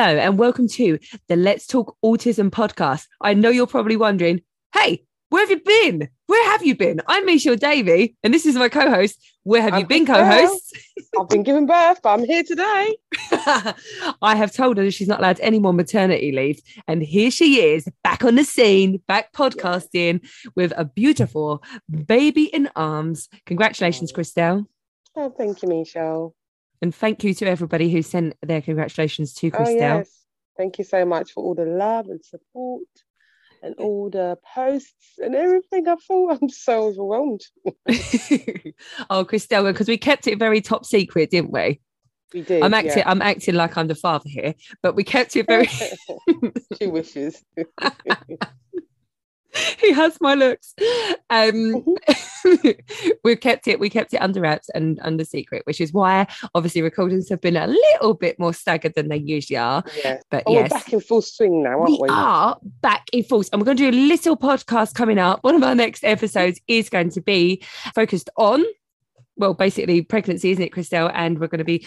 Hello, and welcome to the Let's Talk Autism podcast. I know you're probably wondering, hey, where have you been? Where have you been? I'm Michelle Davey, and this is my co host. Where have I'm you been, co host? I've been giving birth, but I'm here today. I have told her that she's not allowed any more maternity leave. And here she is, back on the scene, back podcasting with a beautiful baby in arms. Congratulations, Christelle. Oh, thank you, Michelle. And thank you to everybody who sent their congratulations to Oh, Christelle. yes. Thank you so much for all the love and support and all the posts and everything. I thought I'm so overwhelmed. oh, Christelle, because we kept it very top secret, didn't we? We did. I'm acting, I'm acting like I'm the father here, but we kept it very. she wishes. he has my looks. Um, we've kept it, we kept it under wraps and under secret, which is why obviously recordings have been a little bit more staggered than they usually are. yeah. But Oh, yes, we're back in full swing now, aren't we we? are back in force and we're going to do a little podcast coming up. One of our next episodes is going to be focused on, well, basically pregnancy, isn't it, Christelle? And we're going to be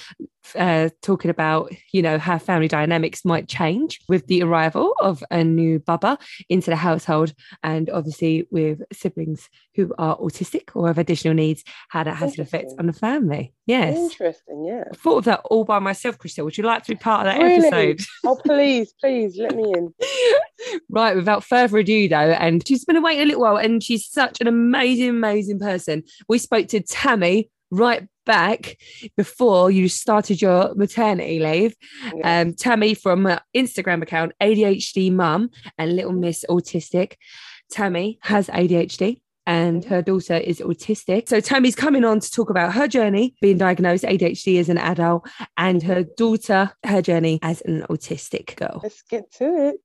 uh, talking about, you know, how family dynamics might change with the arrival of a new bubba into the household. And obviously with siblings who are autistic or have additional needs, how that has an effect on the family. Yes. Interesting, yeah. I thought of that all by myself, Christelle. Would you like to be part of that Really? episode? Oh, please, please let me in. right, without further ado, though, and she's been away a little while, and she's such an amazing, amazing person. We spoke to Tammie right back before you started your maternity leave. Yeah. Um, Tammie from her Instagram account, ADHD Mum and Little Miss Autistic. Tammie has ADHD. And her daughter is autistic. So, Tammie's coming on to talk about her journey being diagnosed ADHD as an adult and her daughter, her journey as an autistic girl. Let's get to it.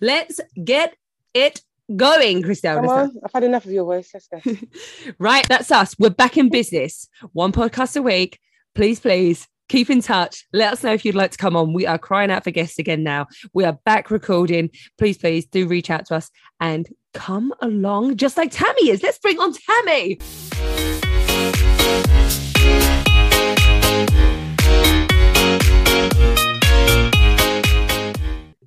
Let's get it going, Christelle. Come on. I've had enough of your voice. Let's go. right, that's us. We're back in business. One podcast a week. Please, please keep in touch. Let us know if you'd like to come on. We are crying out for guests again now. We are back recording. Please, please do reach out to us and come along just like Tammie is. Let's bring on Tammie.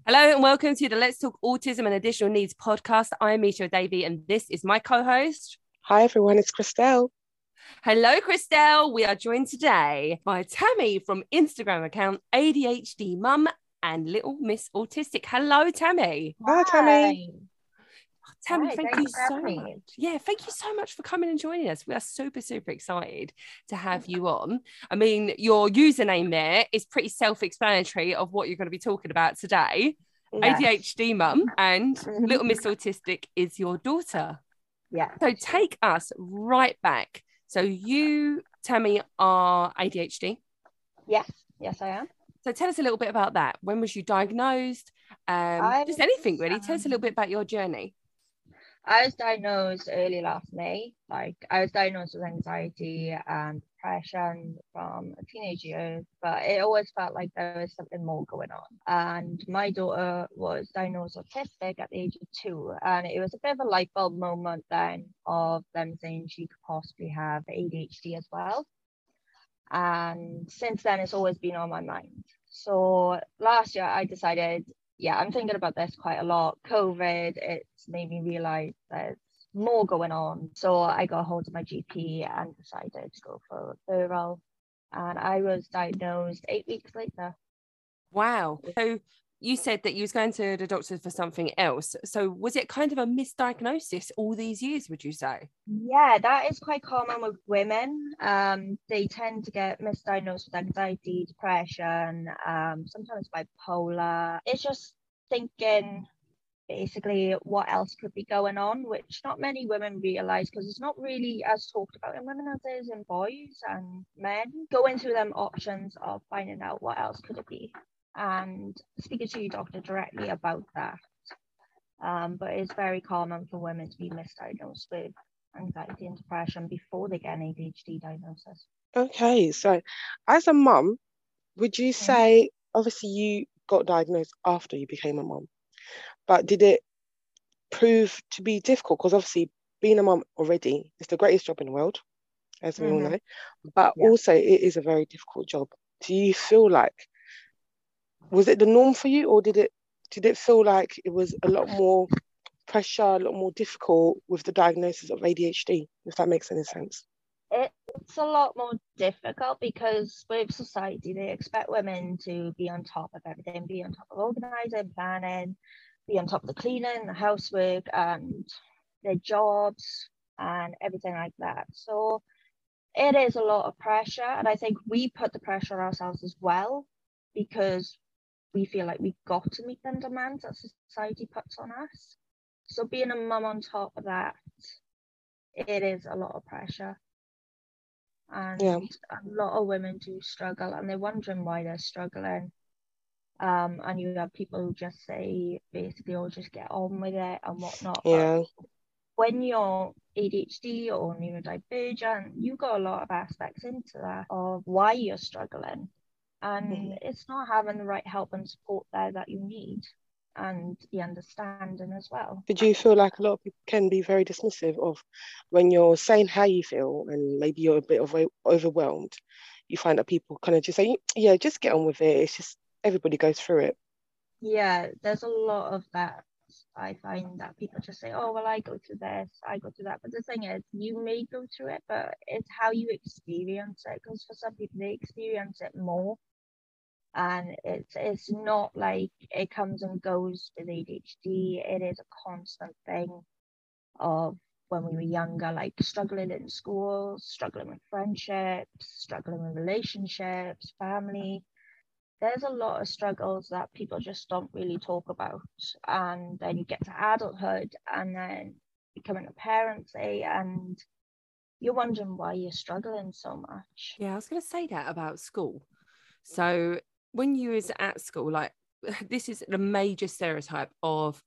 Hello and welcome to the Let's Talk Autism and Additional Needs podcast. I'm Misha Davey and this is my co-host. Hi, everyone. It's Christelle. Hello, Christelle. We are joined today by Tammie from Instagram account ADHD Mum and Little Miss Autistic. Hello, Tammie. Hi, Tammie. Tammie, Hi, thank you so much. me. Yeah, thank you so much for coming and joining us. We are super, super excited to have you on. I mean, your username there is pretty self-explanatory of what you're going to be talking about today. Yeah. ADHD mum and Mhm. Little Miss Autistic is your daughter. Yeah. So take us right back. So you, Tammie, are ADHD. Yes. Yes, I am. So tell us a little bit about that. When was you diagnosed? Um, I just anything really. Tell us a little um, bit about your journey. I was diagnosed early last May. Like I was diagnosed with anxiety and depression from a teenage years, but it always felt like there was something more going on. And my daughter was diagnosed autistic at the age of two, and it was a bit of a light bulb moment then of them saying she could possibly have ADHD as well. And since then, it's always been on my mind. So last year, I decided yeah, I'm thinking about this quite a lot. COVID, it's made me realize there's more going on. So I got a hold of my GP and decided to go for a referral. And I was diagnosed eight weeks later. Wow. So you said that you was going to the doctor for something else. So was it kind of a misdiagnosis all these years, would you say? Yeah, that is quite common with women. Um, they tend to get misdiagnosed with anxiety, depression, um, sometimes bipolar. It's just thinking basically what else could be going on, which not many women realize because it's not really as talked about in women as it is in boys and men. Going through them options of finding out what else could it be and speaking to your doctor directly about that. Um, but it's very common for women to be misdiagnosed with anxiety and depression before they get an ADHD diagnosis. Okay, so as a mum, would you say obviously you got diagnosed after you became a mum, but did it prove to be difficult? Because obviously being a mum already is the greatest job in the world, as we all Mhm. know, but Yeah. also it is a very difficult job. Do you feel like was it the norm for you, or did it did it feel like it was a lot more pressure, a lot more difficult with the diagnosis of ADHD? If that makes any sense. It's a lot more difficult because with society they expect women to be on top of everything, be on top of organising, planning, be on top of the cleaning, the housework, and their jobs and everything like that. So it is a lot of pressure, and I think we put the pressure on ourselves as well because we feel like we've got to meet them demands that society puts on us. So being a mum on top of that, it is a lot of pressure. And Yeah. a lot of women do struggle and they're wondering why they're struggling. Um, and you have people who just say basically, oh, just get on with it and whatnot. But Yeah, when you're ADHD or neurodivergent, you've got a lot of aspects into that of why you're struggling. And Mhm. it's not having the right help and support there that you need and the understanding as well. Did you feel like a lot of people can be very dismissive of when you're saying how you feel and maybe you're a bit of overwhelmed? You find that people kind of just say, "Yeah, just get on with it." It's just everybody goes through it. Yeah, there's a lot of that. I find that people just say, oh, well, I go through this, I go through that. But the thing is, you may go through it, but it's how you experience it. Because for some people, they experience it more. And it's it's not like it comes and goes with ADHD. It is a constant thing of when we were younger, like struggling in school, struggling with friendships, struggling with relationships, family there's a lot of struggles that people just don't really talk about. And then you get to adulthood and then becoming a parent, say, and you're wondering why you're struggling so much. Yeah, I was going to say that about school. So when you was at school, like this is a major stereotype of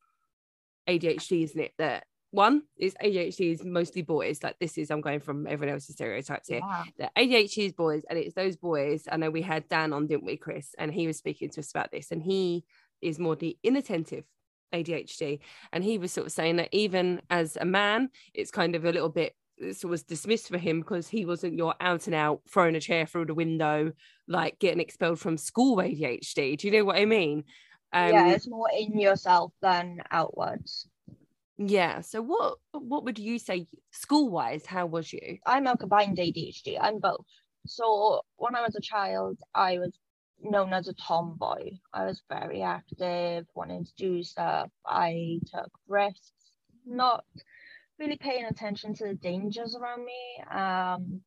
ADHD, isn't it? That one is ADHD is mostly boys. Like this is I'm going from everyone else's stereotypes here. Yeah. That ADHD is boys, and it's those boys. I know we had Dan on, didn't we, Chris? And he was speaking to us about this, and he is more the inattentive ADHD, and he was sort of saying that even as a man, it's kind of a little bit it was dismissed for him because he wasn't your out and out throwing a chair through the window, like getting expelled from school with ADHD. Do you know what I mean? Um, yeah, it's more in yourself than outwards. yeah. So what what would you say school wise? How was you? I'm a combined ADHD. I'm both. So when I was a child, I was known as a tomboy. I was very active, wanting to do stuff. I took risks, not really paying attention to the dangers around me. Um,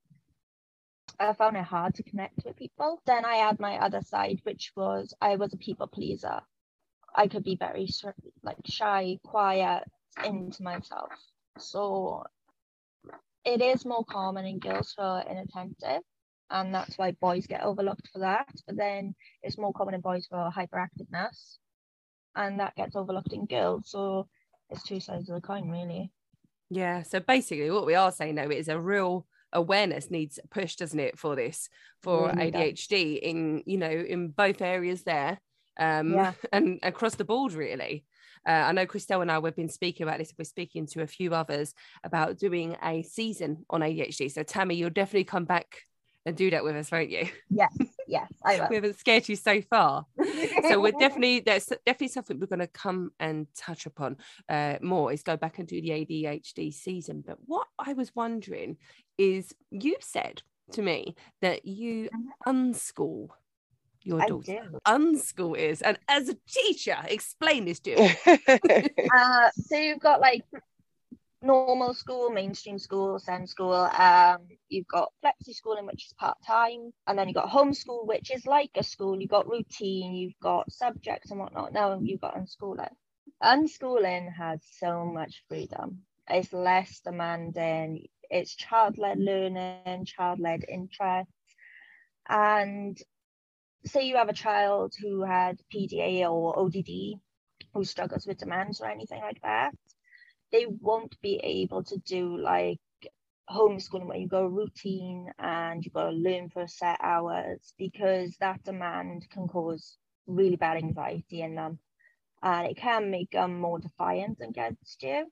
I found it hard to connect with people. Then I had my other side, which was I was a people pleaser. I could be very like shy, quiet, into myself. So it is more common in girls who are inattentive, and that's why boys get overlooked for that. But then it's more common in boys for hyperactiveness, and that gets overlooked in girls. So it's two sides of the coin, really. Yeah. So basically, what we are saying though is a real awareness needs a push, doesn't it, for this for Really does. ADHD in you know in both areas there, um, Yeah. and across the board really. Uh, I know Christelle and I we've been speaking about this. We're speaking to a few others about doing a season on ADHD. So Tammie, you'll definitely come back and do that with us, won't you? Yes, I we haven't scared you so far. so we're definitely there's definitely something we're going to come and touch upon uh, more is go back and do the ADHD season. But what I was wondering is you said to me that you unschool your I daughter. do. Unschool is, and as a teacher, explain this to me. Uh, so you've got like normal school, mainstream school, SEND school. Um, you've got flexi schooling, which is part time, and then you've got homeschool, which is like a school. You've got routine, you've got subjects and whatnot. Now you've got unschooling. Unschooling has so much freedom. It's less demanding. It's child-led learning, child-led interests, and say you have a child who had PDA or ODD who struggles with demands or anything like that, they won't be able to do like homeschooling where you go routine and you've got to learn for set hours because that demand can cause really bad anxiety in them and it can make them more defiant against you.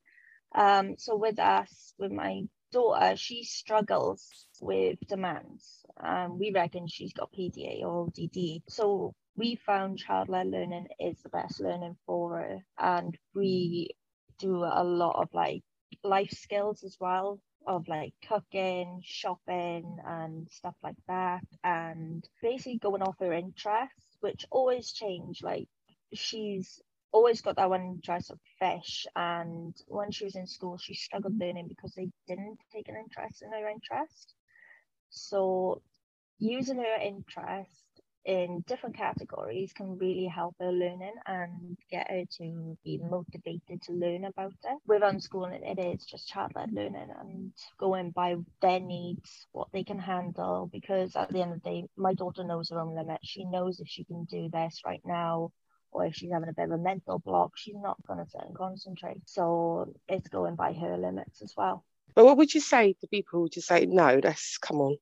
Um, so with us, with my daughter, she struggles with demands. Um, we reckon she's got PDA or ODD. So we found child-led learning is the best learning for her. And we do a lot of like life skills as well of like cooking, shopping, and stuff like that, and basically going off her interests, which always change. Like she's always got that one interest of fish, and when she was in school, she struggled learning because they didn't take an interest in her interest. So using her interest in different categories can really help her learning and get her to be motivated to learn about it. With unschooling, it is just child-led learning and going by their needs, what they can handle. Because at the end of the day, my daughter knows her own limits. She knows if she can do this right now, or if she's having a bit of a mental block, she's not going to sit and concentrate. So it's going by her limits as well. But what would you say to people who just say, no, that's come on,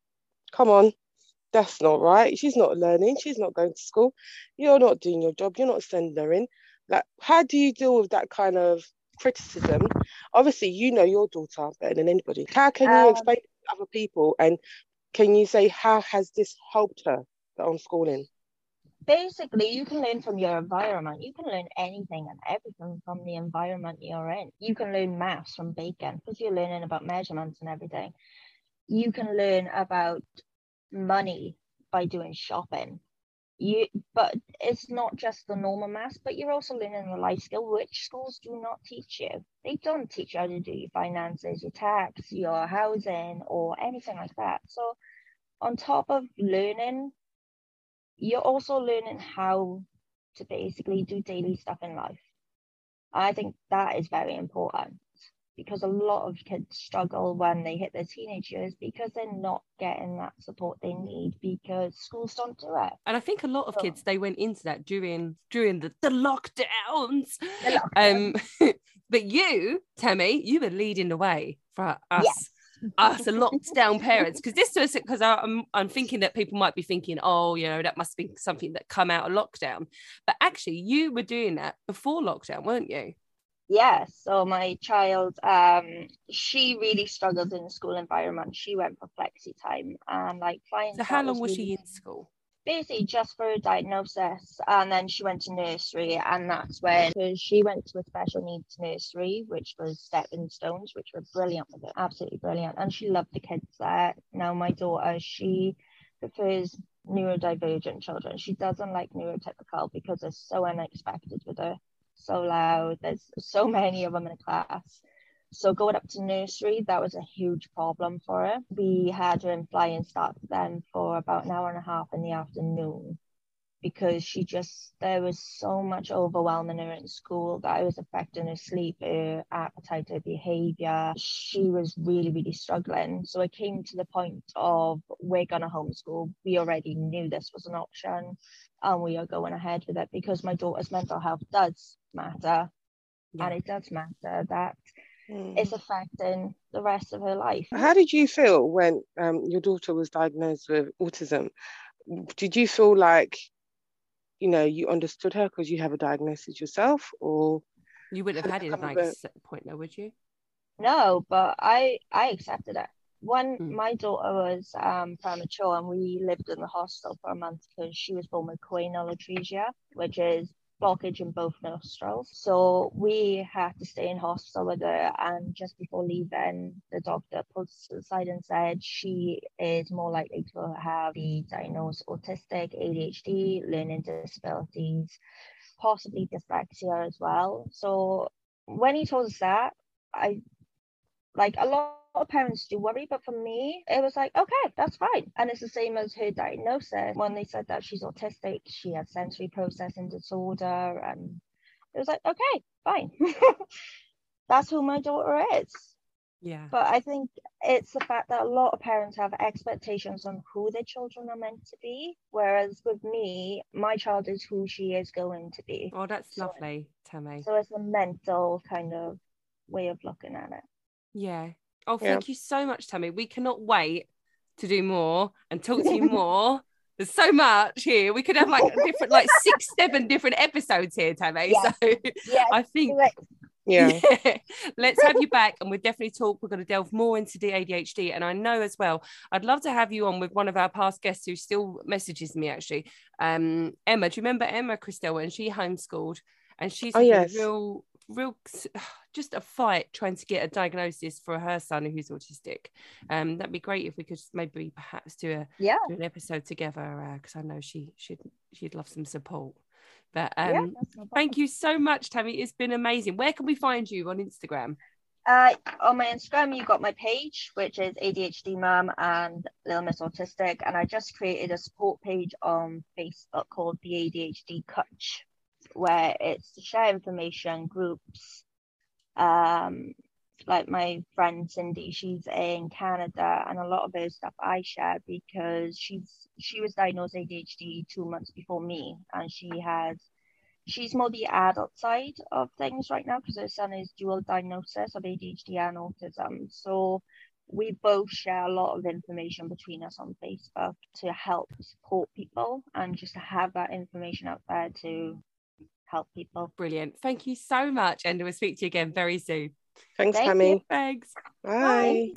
come on, that's not right. She's not learning. She's not going to school. You're not doing your job. You're not sending her in. Like, how do you deal with that kind of criticism? Obviously, you know your daughter better than anybody. How can you um, explain to other people? And can you say, how has this helped her, the unschooling? Basically, you can learn from your environment. You can learn anything and everything from the environment you're in. You can learn maths from bacon because you're learning about measurements and everything. You can learn about money by doing shopping. You but it's not just the normal maths but you're also learning the life skill which schools do not teach you. They don't teach you how to do your finances your tax your housing or anything like that. So on top of learning you're also learning how to basically do daily stuff in life. I think that is very important because a lot of kids struggle when they hit their teenage years because they're not getting that support they need because schools don't do it. And I think a lot of so, kids they went into that during during the, the lockdowns. The lockdown. Um but you, Tammie, you were leading the way for us. Yes. us locked down parents because this was because I'm I'm thinking that people might be thinking oh you know that must be something that come out of lockdown but actually you were doing that before lockdown weren't you Yes. So my child, um, she really struggled in the school environment. She went for flexi time and like flying. So how long was, was really, she in school? Basically, just for a diagnosis, and then she went to nursery, and that's when she went to a special needs nursery, which was Stepping Stones, which were brilliant with it, absolutely brilliant, and she loved the kids there. Now my daughter, she prefers neurodivergent children. She doesn't like neurotypical because it's so unexpected with her so loud. There's so many of them in a class. So going up to nursery, that was a huge problem for her. We had her in flying start then for about an hour and a half in the afternoon because she just there was so much overwhelming her in school that it was affecting her sleep, her appetite, her behavior. She was really, really struggling. So it came to the point of we're gonna homeschool. We already knew this was an option and we are going ahead with it because my daughter's mental health does matter yeah. and it does matter that mm. it's affecting the rest of her life. How did you feel when um, your daughter was diagnosed with autism? Did you feel like, you know, you understood her because you have a diagnosis yourself, or you wouldn't have had it at like point though, would you? No, but I I accepted it. When mm. my daughter was um, premature and we lived in the hospital for a month because she was born with choanal atresia, which is blockage in both nostrils. So we had to stay in hospital with her. And just before leaving, the doctor pulled us to the side and said she is more likely to have the diagnosed autistic, ADHD, learning disabilities, possibly dyslexia as well. So when he told us that, I like a lot of parents do worry, but for me, it was like, okay, that's fine. And it's the same as her diagnosis. When they said that she's autistic, she has sensory processing disorder, and it was like, okay, fine. that's who my daughter is. Yeah. But I think it's the fact that a lot of parents have expectations on who their children are meant to be. Whereas with me, my child is who she is going to be. Oh, that's so, lovely, Tammie. So it's a mental kind of way of looking at it. Yeah. Oh, thank yeah. you so much, Tammie. We cannot wait to do more and talk to you more. There's so much here. We could have like different, like six, seven different episodes here, Tammie. Yes. So yes. I think Yeah. Let's have you back and we'll definitely talk. We're going to delve more into the ADHD. And I know as well, I'd love to have you on with one of our past guests who still messages me actually. Um, Emma, do you remember Emma Christelle when she homeschooled? And she's Oh, yes. real, real, just a fight trying to get a diagnosis for her son who's autistic. Um, that'd be great if we could maybe perhaps do a Yeah. do an episode together because I know she should she'd love some support. But um, yeah. No thank you so much, Tammie. It's been amazing. Where can we find you on Instagram? Uh, on my Instagram, you got my page, which is ADHD Mum and Little Miss Autistic, and I just created a support page on Facebook called the ADHD Coach, where it's to share information, groups. Um, like my friend Cindy, she's in Canada, and a lot of her stuff I share because she's she was diagnosed ADHD two months before me, and she has she's more the adult side of things right now because her son is dual diagnosis of ADHD and autism. So we both share a lot of information between us on Facebook to help support people and just to have that information out there to help people. Brilliant. Thank you so much. And we'll speak to you again very soon. Thanks, Thank Tammie. you. Thanks. Bye.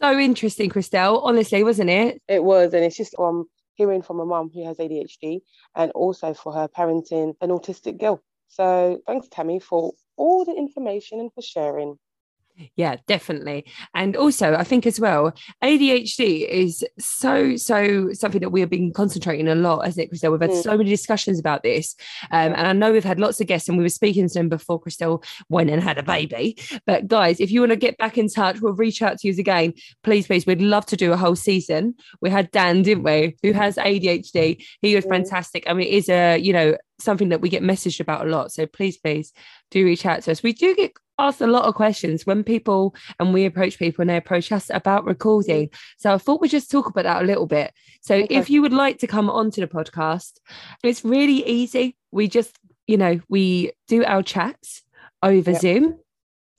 So interesting, Christelle. Honestly, wasn't it? It was, and it's just um hearing from a mum who has ADHD and also for her parenting an autistic girl. So thanks, Tammie, for all the information and for sharing. Yeah, definitely. And also, I think as well, ADHD is so, so something that we have been concentrating a lot, hasn't it, Christelle? We've had Mm. so many discussions about this. Um, and I know we've had lots of guests, and we were speaking to them before Christelle went and had a baby. But guys, if you want to get back in touch, we'll reach out to you again. Please, please, we'd love to do a whole season. We had Dan, didn't we, who has ADHD. He was Mm. fantastic. I mean, it is a, you know, something that we get messaged about a lot. So please, please do reach out to us. We do get asked a lot of questions when people and we approach people and they approach us about recording. So I thought we'd just talk about that a little bit. So Okay. if you would like to come onto the podcast, it's really easy. We just, you know, we do our chats over Yep. Zoom.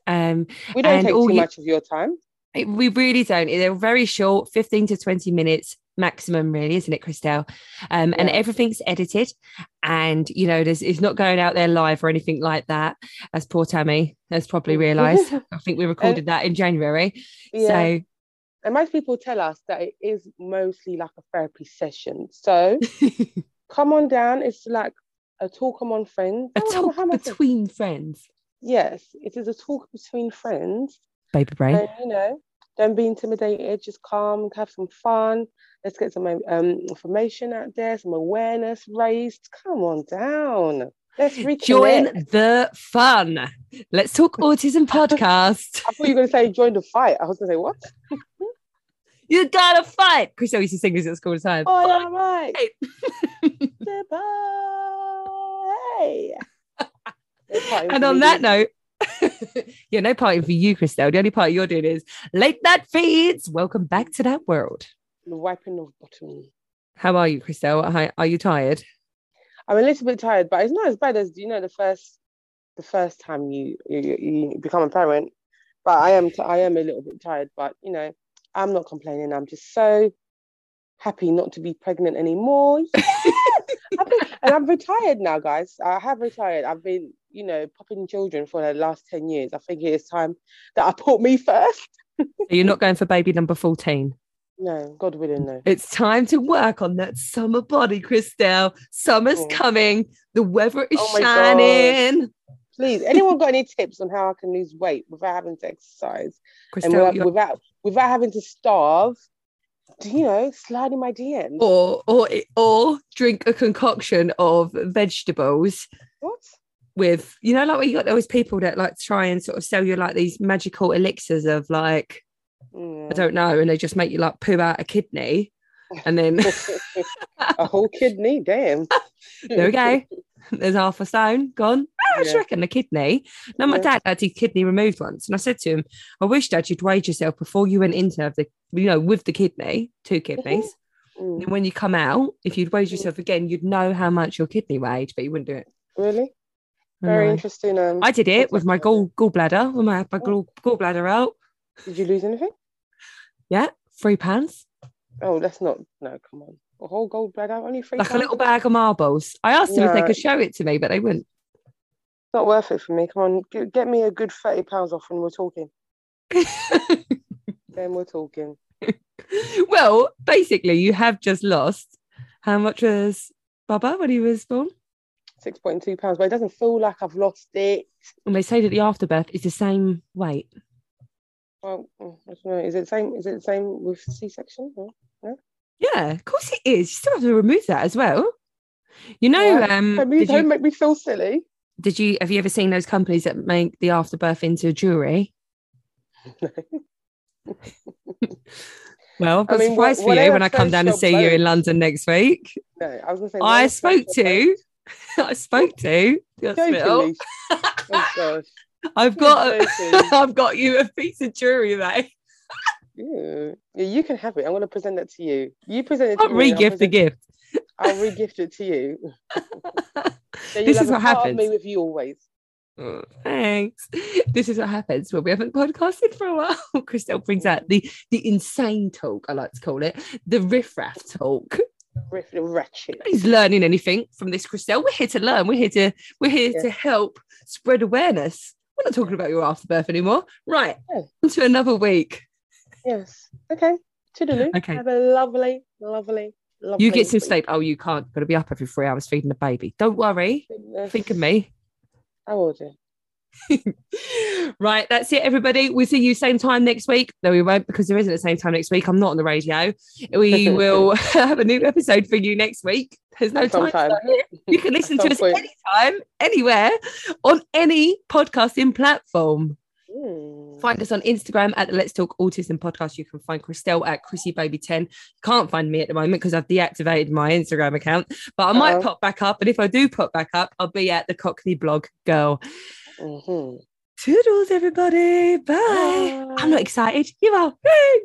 Um, We don't And take all too you- much of your time. we really don't. They're very short, 15 to 20 minutes maximum, really, isn't it, Christelle? Um, And everything's edited. And, you know, there's, it's not going out there live or anything like that, as poor Tammie has probably realised. I think we recorded that in January. Yeah. So, And most people tell us that it is mostly like a therapy session. So come on down. It's like a talk among friends. a Oh, talk between friends. Yes, it is a talk between friends. Baby brain. And, you know, don't be intimidated. Just come, and have some fun. Let's get some um, information out there, some awareness raised. Come on down. Let's reconnect. Join the fun. Let's talk autism podcast. I thought you were going to say join the fight. I was going to say, what? You gotta fight. Christelle used to sing this at school all the time. Oh, yeah, right. Fight. Goodbye. They're and on me. that note, yeah, no party for you, Christelle. The only party you're doing is late night feeds. Welcome back to that world. The wiping of bottom. How are you, Christelle? Are you tired? I'm a little bit tired, but it's not as bad as you know the first the first time you you, you become a parent. But I am t- I am a little bit tired, but you know I'm not complaining. I'm just so happy not to be pregnant anymore. Been- and I'm retired now, guys. I have retired. I've been you know popping children for the last ten years. I think it is time that I put me first. So you're not going for baby number 14. No, God willing, no. It's time to work on that summer body, Christelle. Summer's Oh. coming. The weather is Oh shining. Please, anyone got any tips on how I can lose weight without having to exercise? and Christelle, without, without without having to starve, you know, slide in my DMs. or or or drink a concoction of vegetables What? with you know like you got those people that like try and sort of sell you like these magical elixirs of like Mm. I don't know and they just make you like poo out a kidney and then a whole kidney, damn. there we go there's half a stone gone I just Yeah. reckon the kidney Now my Yeah. dad had his kidney removed once and I said to him I wish dad you'd weighed yourself before you went in to have the you know with the kidney two kidneys Mm, and when you come out if you'd weighed Mm. yourself again you'd know how much your kidney weighed but you wouldn't do it Really? Very interesting. Um, I did it with my gall gallbladder. with I had my gall, gallbladder out, Did you lose anything? Yeah, three pounds. Oh, let's not. No, come on. A whole gold bag out, only three. Like a little bag of marbles. I asked them if they could show it to me, but they wouldn't. Not worth it for me. Come on, get me a good thirty pounds off, and we're talking. Then we're talking. well, basically, you have just lost. How much was Baba when he was born? Six point two pounds, but it doesn't feel like I've lost it. And they say that the afterbirth is the same weight. Well, mm, I don't know. Is it the same? Is it the same with C-section? No? Yeah, of course it is. You still have to remove that as well. You know, Yeah, um, Don't, me- don't you, make me feel silly. did you have you ever seen those companies that make the afterbirth into jewelry? Well, I've I mean, a surprise what- for you when I come down and see you in. London next week. No, I was gonna say. I whatever spoke to, I spoke to the hospital. Oh gosh. I've got, joking. I've got you a piece of jewelry, mate. Yeah. yeah, you can have it. I'm going to present that to you. You present it to I'll me. and I'll re-gift the present- gift. I'll re-gift it to you. Then This is what a of me with you always. Oh, thanks. This is what happens when we haven't podcasted for a while. Christelle brings out the the insane talk, I like to call it, the riffraff talk. Riff wretched. Nobody's learning anything from this, Christelle. We're here to learn. We're here to we're here Yeah. to help spread awareness. We're not talking about your afterbirth anymore. Right. No. On to another week. Yes. Okay. Toodaloo. Okay. Have a lovely, lovely, lovely. You get some week. sleep. Oh, you can't. Got to be up every three hours feeding the baby. Don't worry. Goodness. Think of me. I will do. right, that's it, everybody. We'll see you same time next week. No, we won't because there isn't the same time next week. I'm not on the radio. We will have a new episode for you next week. There's no time. Here. You can listen to us point. anytime, anywhere, on any podcasting platform. Hmm. Find us on Instagram at the Let's Talk Autism Podcast. You can find Christelle at ChrissyBaby10. Can't find me at the moment because I've deactivated my Instagram account, but I might Uh-oh. pop back up. And if I do pop back up, I'll be at the Cockney Blog Girl. Mm-hmm. Toodles, everybody. Bye. Bye. I'm not excited. You are. Yay!